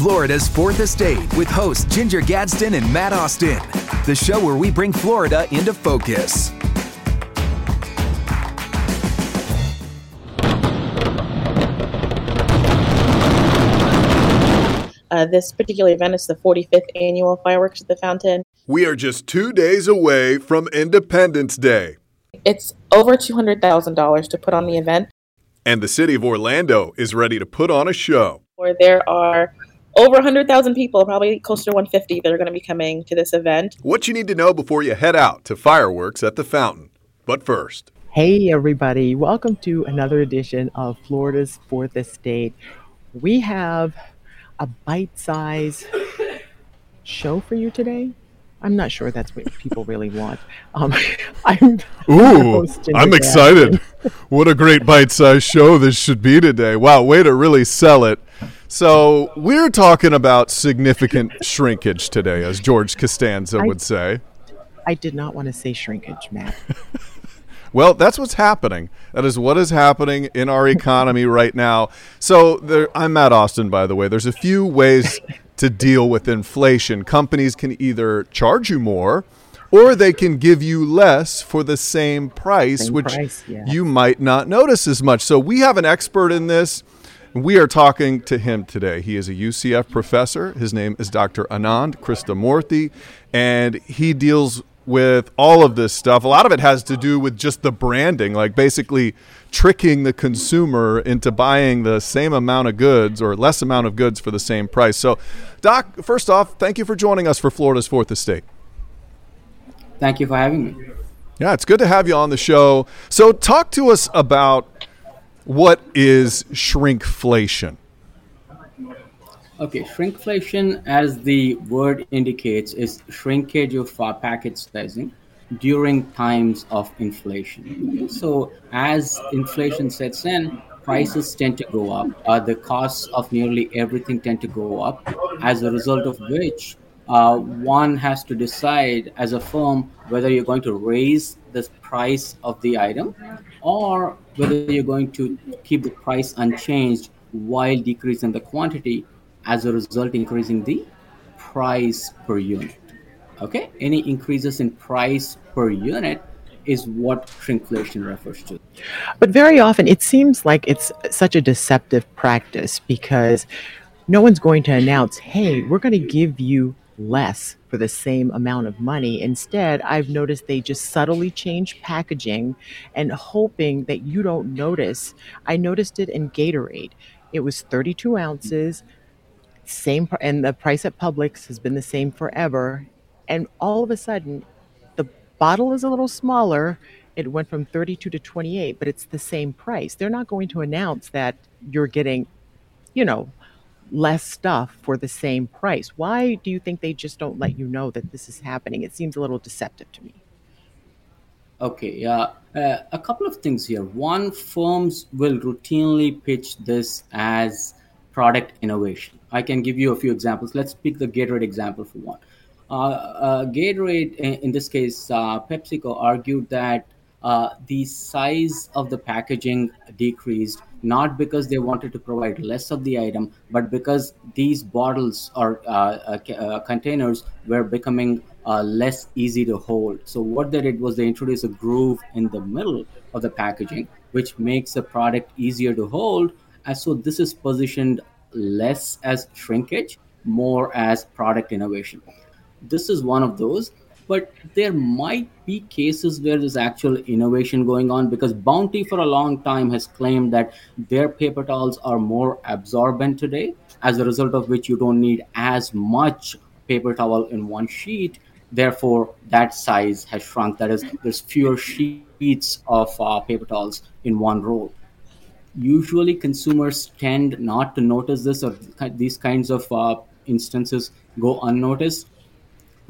Florida's Fourth Estate with hosts Ginger Gadsden and Matt Austin. The show where we bring Florida into focus. Uh, this particular event is the 45th annual fireworks at the fountain. We are just two days away from Independence Day. It's over $200,000 to put on the event. And the city of Orlando is ready to put on a show. Where there are over 100,000 people, probably closer to 150, that are going to be coming to this event. What you need to know before you head out to fireworks at the fountain. But first, Hey, everybody. Welcome to another edition of Florida's Fourth Estate. We have a bite size show for you today. I'm not sure that's what people really want. Um, I'm, Ooh, I'm excited. what a great bite sized show this should be today. Wow, way to really sell it. So, we're talking about significant shrinkage today, as George Costanza I- would say. I did not want to say shrinkage, Matt. Well, that's what's happening. That is what is happening in our economy right now. So, there, I'm Matt Austin, by the way. There's a few ways to deal with inflation. Companies can either charge you more or they can give you less for the same price, Same which price, yeah. you might not notice as much. So, we have an expert in this. We are talking to him today. He is a UCF professor. His name is Dr. Anand Krishnamoorthy, and he deals with all of this stuff. A lot of it has to do with just the branding, like basically tricking the consumer into buying the same amount of goods or less amount of goods for the same price. So, Doc, first off, thank you for joining us for Florida's Fourth Estate. Thank you for having me. Yeah, it's good to have you on the show. So, talk to us about what is shrinkflation. Okay, shrinkflation, as the word indicates, is shrinkage of uh, package sizing during times of inflation. So, as inflation sets in, prices tend to go up. Uh, the costs of nearly everything tend to go up, as a result of which uh, one has to decide as a firm whether you're going to raise the price of the item or whether you're going to keep the price unchanged while decreasing the quantity as a result increasing the price per unit. Okay? Any increases in price per unit is what shrinkflation refers to. But very often it seems like it's such a deceptive practice because no one's going to announce, hey, we're going to give you less for the same amount of money. Instead, I've noticed they just subtly change packaging and hoping that you don't notice. I noticed it in Gatorade. It was 32 ounces, same, and the price at Publix has been the same forever. And all of a sudden, the bottle is a little smaller. It went from 32 to 28, but it's the same price. They're not going to announce that you're getting, you know, less stuff for the same price. Why do you think they just don't let you know that this is happening? It seems a little deceptive to me. Okay, yeah. Uh, a couple of things here. One, firms will routinely pitch this as product innovation. I can give you a few examples. Let's pick the Gatorade example for one. Uh, uh, Gatorade, in, in this case, uh, PepsiCo argued that uh, the size of the packaging decreased not because they wanted to provide less of the item, but because these bottles or uh, uh, uh, containers were becoming uh, less easy to hold. So what they did was they introduced a groove in the middle of the packaging, which makes the product easier to hold. And so this is positioned less as shrinkage, more as product innovation. This is one of those. But there might be cases where there's actual innovation going on because Bounty for a long time has claimed that their paper towels are more absorbent today, as a result of which you don't need as much paper towel in one sheet. Therefore, that size has shrunk. That is, there's fewer sheets of uh, paper towels in one roll usually consumers tend not to notice this or these kinds of uh, instances go unnoticed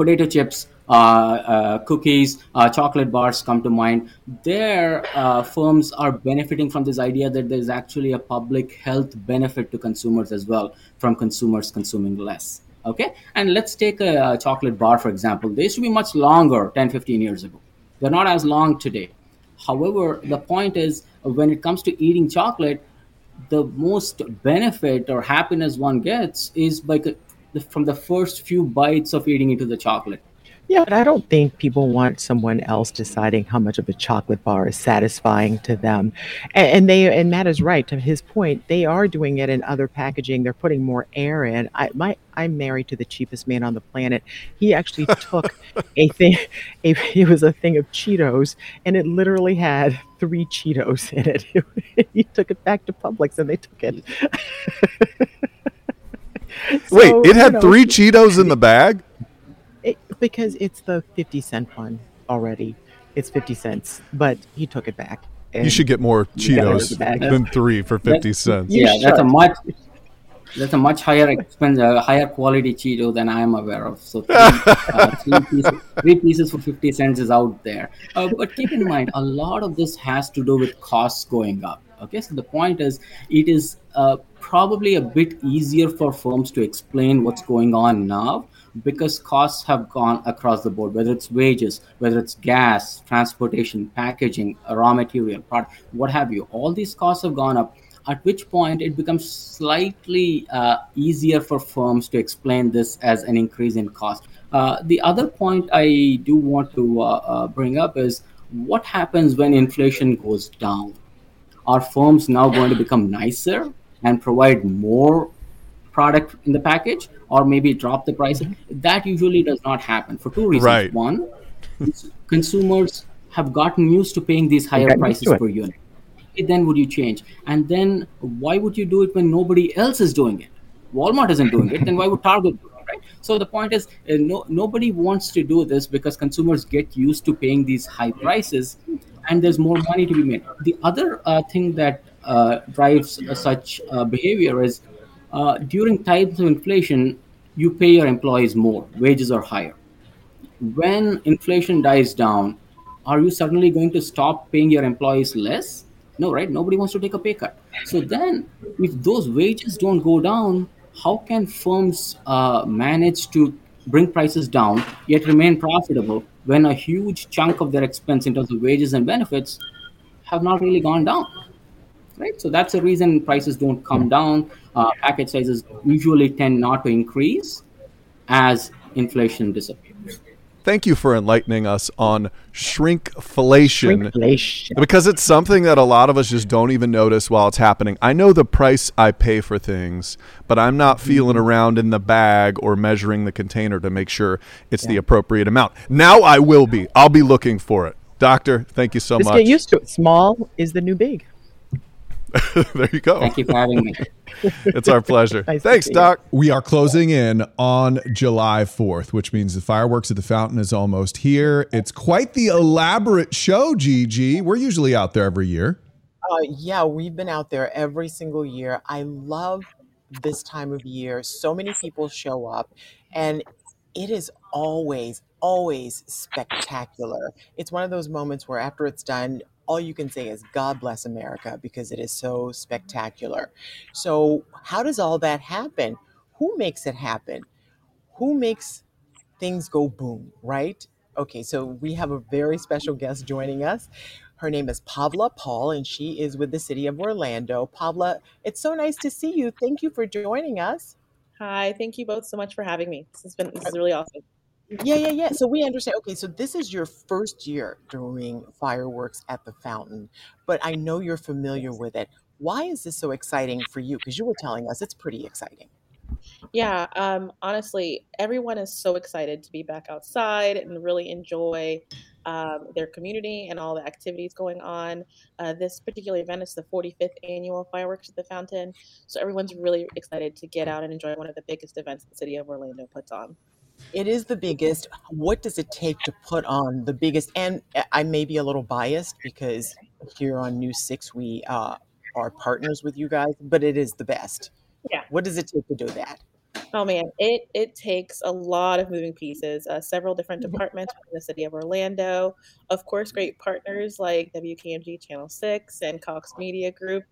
potato chips uh, uh, cookies uh, chocolate bars come to mind. Uh, firms are benefiting from this idea that there's actually a public health benefit to consumers as well from consumers consuming less okay? And let's take a, uh chocolate bar for example. They used to be much longer 10 15 years ago. They're not as long today. However, the point is when it comes to eating chocolate, the most benefit or happiness one gets is by from the first few bites of eating into the chocolate yeah, but I don't think people want someone else deciding how much of a chocolate bar is satisfying to them. And, and they and Matt is right to his point. They are doing it in other packaging. They're putting more air in. I my I'm married to the cheapest man on the planet. He actually took a thing. A, it was a thing of Cheetos, and it literally had three Cheetos in it. he took it back to Publix, and they took it. so, Wait, it had you know, three Cheetos in the bag because it's the 50 cent one already. It's 50 cents, but he took it back. You should get more Cheetos than three for 50 cents. Yeah, that's a much that's a much higher expense, uh, higher quality Cheeto than I am aware of. So three, uh, three, pieces, three, pieces, for 50 cents is out there. Uh, but keep in mind, a lot of this has to do with costs going up. Okay, so the point is, it is uh, probably a bit easier for firms to explain what's going on now because costs have gone across the board, whether it's wages, whether it's gas, transportation, packaging, raw material, product, what have you. All these costs have gone up. At which point it becomes slightly uh, easier for firms to explain this as an increase in cost. Uh, the other point I do want to uh, uh bring up is what happens when inflation goes down? Are firms now going to become nicer and provide more product in the package or maybe drop the price mm-hmm. that usually does not happen for two reasons right. one consumers have gotten used to paying these higher prices per unit then would you change and then why would you do it when nobody else is doing it walmart isn't doing it then why would target do it right so the point is uh, no, nobody wants to do this because consumers get used to paying these high prices and there's more money to be made the other uh, thing that uh, drives such uh, behavior is uh, during times of inflation, you pay your employees more, wages are higher. When inflation dies down, are you suddenly going to stop paying your employees less? No, right? Nobody wants to take a pay cut. So then, if those wages don't go down, how can firms uh, manage to bring prices down yet remain profitable when a huge chunk of their expense in terms of wages and benefits have not really gone down? right? So that's the reason prices don't come down. Uh, package sizes usually tend not to increase as inflation disappears. Thank you for enlightening us on shrinkflation, shrinkflation. Because it's something that a lot of us just don't even notice while it's happening. I know the price I pay for things, but I'm not feeling mm-hmm. around in the bag or measuring the container to make sure it's yeah. the appropriate amount. Now I will be. I'll be looking for it. Doctor, thank you so just much. Get used to it. Small is the new big. there you go. Thank you for having me. it's our pleasure. nice Thanks, Doc. We are closing in on July 4th, which means the fireworks at the fountain is almost here. It's quite the elaborate show, Gigi. We're usually out there every year. Uh, yeah, we've been out there every single year. I love this time of year. So many people show up, and it is always, always spectacular. It's one of those moments where after it's done, all you can say is God bless America because it is so spectacular. So, how does all that happen? Who makes it happen? Who makes things go boom, right? Okay, so we have a very special guest joining us. Her name is Pavla Paul, and she is with the city of Orlando. Pavla, it's so nice to see you. Thank you for joining us. Hi, thank you both so much for having me. This has been this is really awesome. Yeah, yeah, yeah. So we understand. Okay, so this is your first year doing fireworks at the fountain, but I know you're familiar with it. Why is this so exciting for you? Because you were telling us it's pretty exciting. Yeah, um, honestly, everyone is so excited to be back outside and really enjoy um, their community and all the activities going on. Uh, this particular event is the 45th annual fireworks at the fountain, so everyone's really excited to get out and enjoy one of the biggest events the city of Orlando puts on. It is the biggest. What does it take to put on the biggest? And I may be a little biased because here on News Six we uh, are partners with you guys, but it is the best. Yeah. What does it take to do that? Oh man, it it takes a lot of moving pieces. Uh, several different mm-hmm. departments in the city of Orlando, of course, great partners like WKMG Channel Six and Cox Media Group.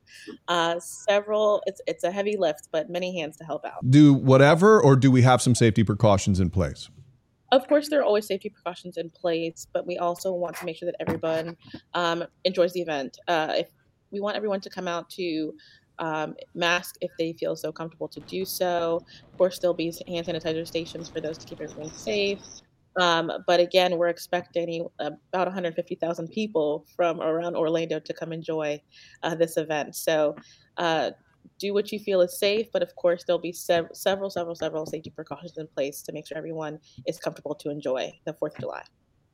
Uh, several. It's it's a heavy lift, but many hands to help out. Do whatever, or do we have some safety precautions in place? Of course, there are always safety precautions in place, but we also want to make sure that everyone um, enjoys the event. Uh, if we want everyone to come out to um, mask if they feel so comfortable to do so. Of course, there'll be hand sanitizer stations for those to keep everyone safe. Um, but again, we're expecting about 150,000 people from around Orlando to come enjoy uh, this event. So uh, do what you feel is safe, but of course, there'll be sev- several, several, several safety precautions in place to make sure everyone is comfortable to enjoy the 4th of July.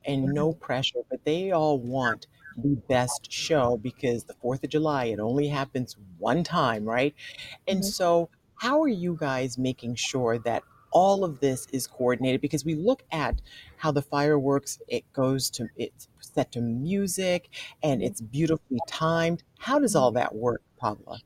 And no pressure, but they all want the best show because the 4th of July, it only happens one time, right? And Mhm. so, how are you guys making sure that all of this is coordinated? Because we look at how the fireworks, it goes to, it's set to music and it's beautifully timed. How does all that work, Pavla?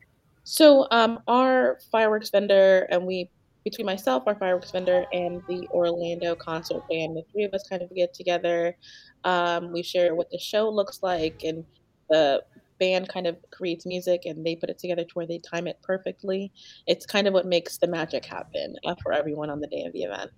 So, um, our fireworks vendor, and we, between myself, our fireworks vendor, and the Orlando concert band, the three of us kind of get together. Um, we share what the show looks like, and the band kind of creates music and they put it together to where they time it perfectly. It's kind of what makes the magic happen uh, for everyone on the day of the event.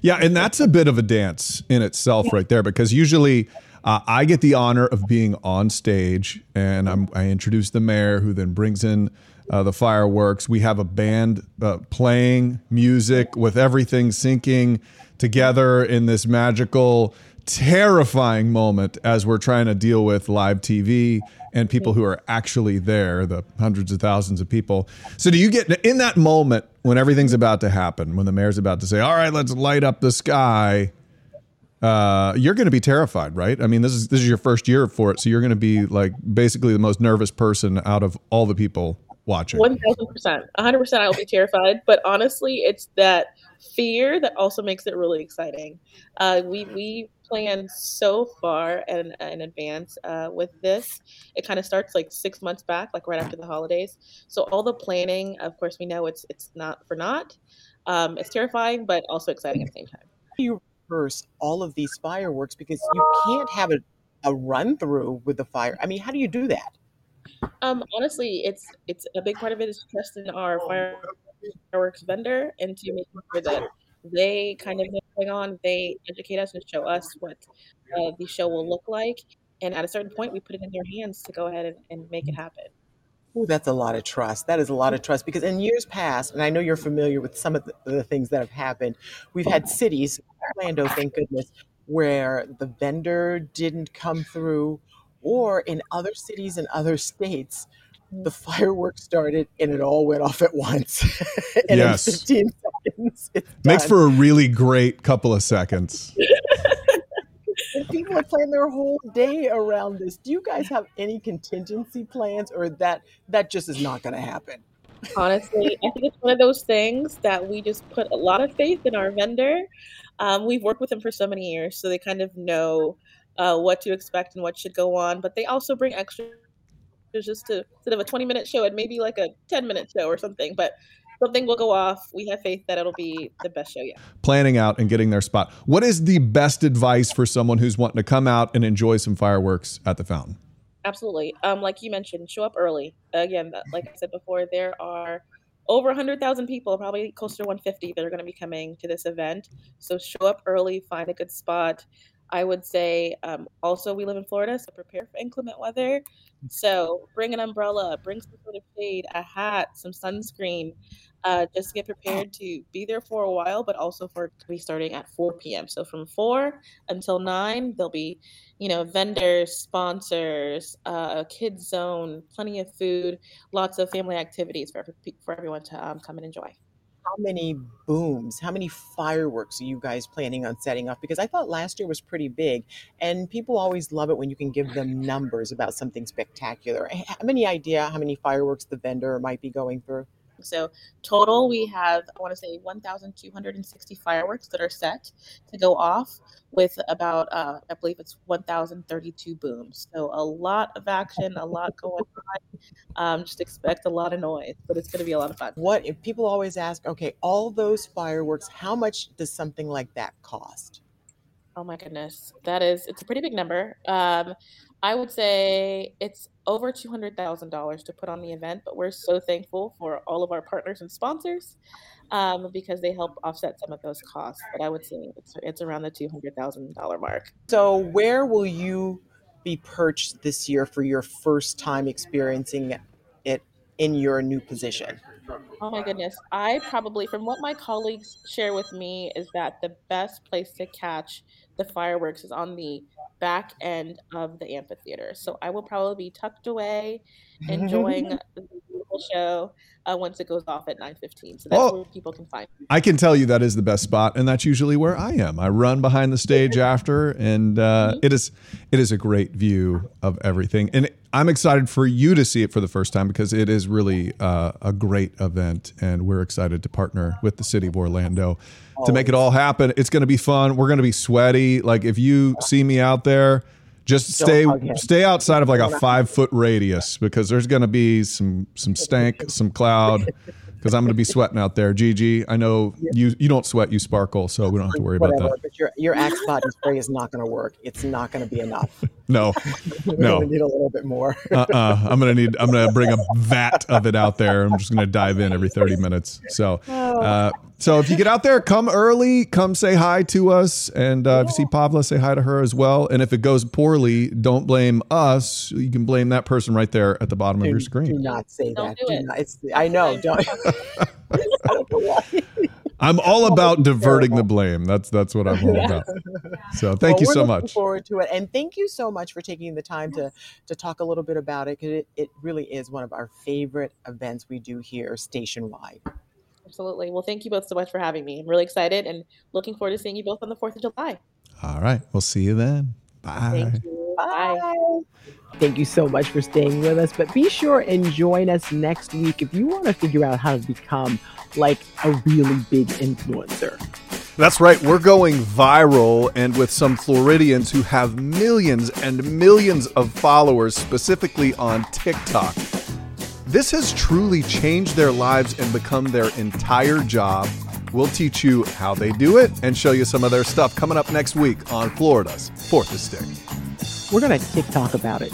Yeah, and that's a bit of a dance in itself, right there, because usually uh, I get the honor of being on stage, and I'm, I introduce the mayor, who then brings in uh, the fireworks. We have a band uh, playing music with everything syncing together in this magical, terrifying moment as we're trying to deal with live TV and people who are actually there, the hundreds of thousands of people. So, do you get in that moment when everything's about to happen, when the mayor's about to say, "All right, let's light up the sky"? Uh, you're going to be terrified, right? I mean, this is this is your first year for it, so you're going to be like basically the most nervous person out of all the people watching. One thousand percent, hundred percent. I will be terrified, but honestly, it's that fear that also makes it really exciting. Uh, we we plan so far in, in advance uh, with this. It kind of starts like six months back, like right after the holidays. So all the planning, of course, we know it's it's not for naught. Um, it's terrifying, but also exciting at the same time. You rehearse all of these fireworks because you can't have a, a run through with the fire. I mean, how do you do that? Um, honestly, it's it's a big part of it is trusting our fireworks vendor and to make sure that they kind of know what's going on. They educate us and show us what uh, the show will look like, and at a certain point, we put it in their hands to go ahead and, and make it happen. Oh, that's a lot of trust. That is a lot of trust because in years past, and I know you're familiar with some of the, the things that have happened, we've had cities, Orlando, thank goodness, where the vendor didn't come through, or in other cities and other states, the fireworks started and it all went off at once. and Yes. in 15 seconds, it's Makes done. for a really great couple of seconds. And people are planning their whole day around this. Do you guys have any contingency plans, or that that just is not going to happen? Honestly, I think it's one of those things that we just put a lot of faith in our vendor. Um, we've worked with them for so many years, so they kind of know uh, what to expect and what should go on. But they also bring extra just to instead of a 20 minute show, it may be like a 10 minute show or something. But something will go off. We have faith that it'll be the best show yet. Planning out and getting their spot. What is the best advice for someone who's wanting to come out and enjoy some fireworks at the fountain? Absolutely. Um, like you mentioned, show up early. Again, like I said before, there are over 100,000 people, probably closer to 150, that are going to be coming to this event. So show up early, find a good spot. I would say um, also we live in Florida, so prepare for inclement weather. So bring an umbrella, bring some sort of shade, a hat, some sunscreen. Uh, just get prepared to be there for a while, but also for to be starting at 4 p.m. So from 4 until 9, there'll be you know, vendors, sponsors, uh, a kids zone, plenty of food, lots of family activities for for everyone to um, come and enjoy. How many booms, how many fireworks are you guys planning on setting off? Because I thought last year was pretty big, and people always love it when you can give them numbers about something spectacular. H- How many idea how many fireworks the vendor might be going through? So total, we have I want to say 1,260 fireworks that are set to go off, with about uh, I believe it's 1,032 booms. So a lot of action, a lot going on. Um, just expect a lot of noise, but it's going to be a lot of fun. What if people always ask, okay, all those fireworks, how much does something like that cost? Oh my goodness, that is it's a pretty big number. Um, I would say it's over two hundred thousand dollars to put on the event, but we're so thankful for all of our partners and sponsors um, because they help offset some of those costs. But I would say it's it's around the two hundred thousand dollar mark. So, where will you be perched this year for your first time experiencing it in your new position? Oh my goodness. I probably, from what my colleagues share with me, is that the best place to catch the fireworks is on the back end of the amphitheater. So I will probably be tucked away, enjoying the show uh, once it goes off at 9.15. So that's Oh. where people can find me. I can tell you that is the best spot, and that's usually where I am. I run behind the stage after, and uh, it is it is a great view of everything. And I'm excited for you to see it for the first time because it is really uh, a great event, and we're excited to partner with the city of Orlando to make it all happen. It's going to be fun. We're going to be sweaty. Like if you see me out there. Just stay stay outside of like a five foot radius because there's going to be some some stank, some cloud. Because I'm going to be sweating out there. Gigi, I know you you don't sweat, you sparkle, so we don't have to worry about Whatever, that. but your your Axe body spray is not going to work. It's not going to be enough. No, No. going to need a little bit more. uh-uh. I'm gonna need. I'm gonna bring a vat of it out there. I'm just gonna dive in every 30 minutes. So, uh, so if you get out there, come early. Come say hi to us, and uh, if you see Pavla, say hi to her as well. And if it goes poorly, don't blame us. You can blame that person right there at the bottom of your screen. Do not say Don't that. do it. not, I know. Don't. I don't know why. I'm all about diverting the blame. That's that's what I'm all about. So thank Well, you we're so much. Forward to it, and thank you so much for taking the time to to talk a little bit about it because it, it really is one of our favorite events we do here stationwide. Absolutely. Well, thank you both so much for having me. I'm really excited and looking forward to seeing you both on the 4th of July. All right, we'll see you then. Bye. Thank you. Bye. Thank you so much for staying with us. But be sure and join us next week if you want to figure out how to become like a really big influencer. That's right. We're going viral and with some Floridians who have millions and millions of followers, specifically on TikTok. This has truly changed their lives and become their entire job. We'll teach you how they do it and show you some of their stuff coming up next week on Florida's Fourth Estate. We're going to TikTok about it.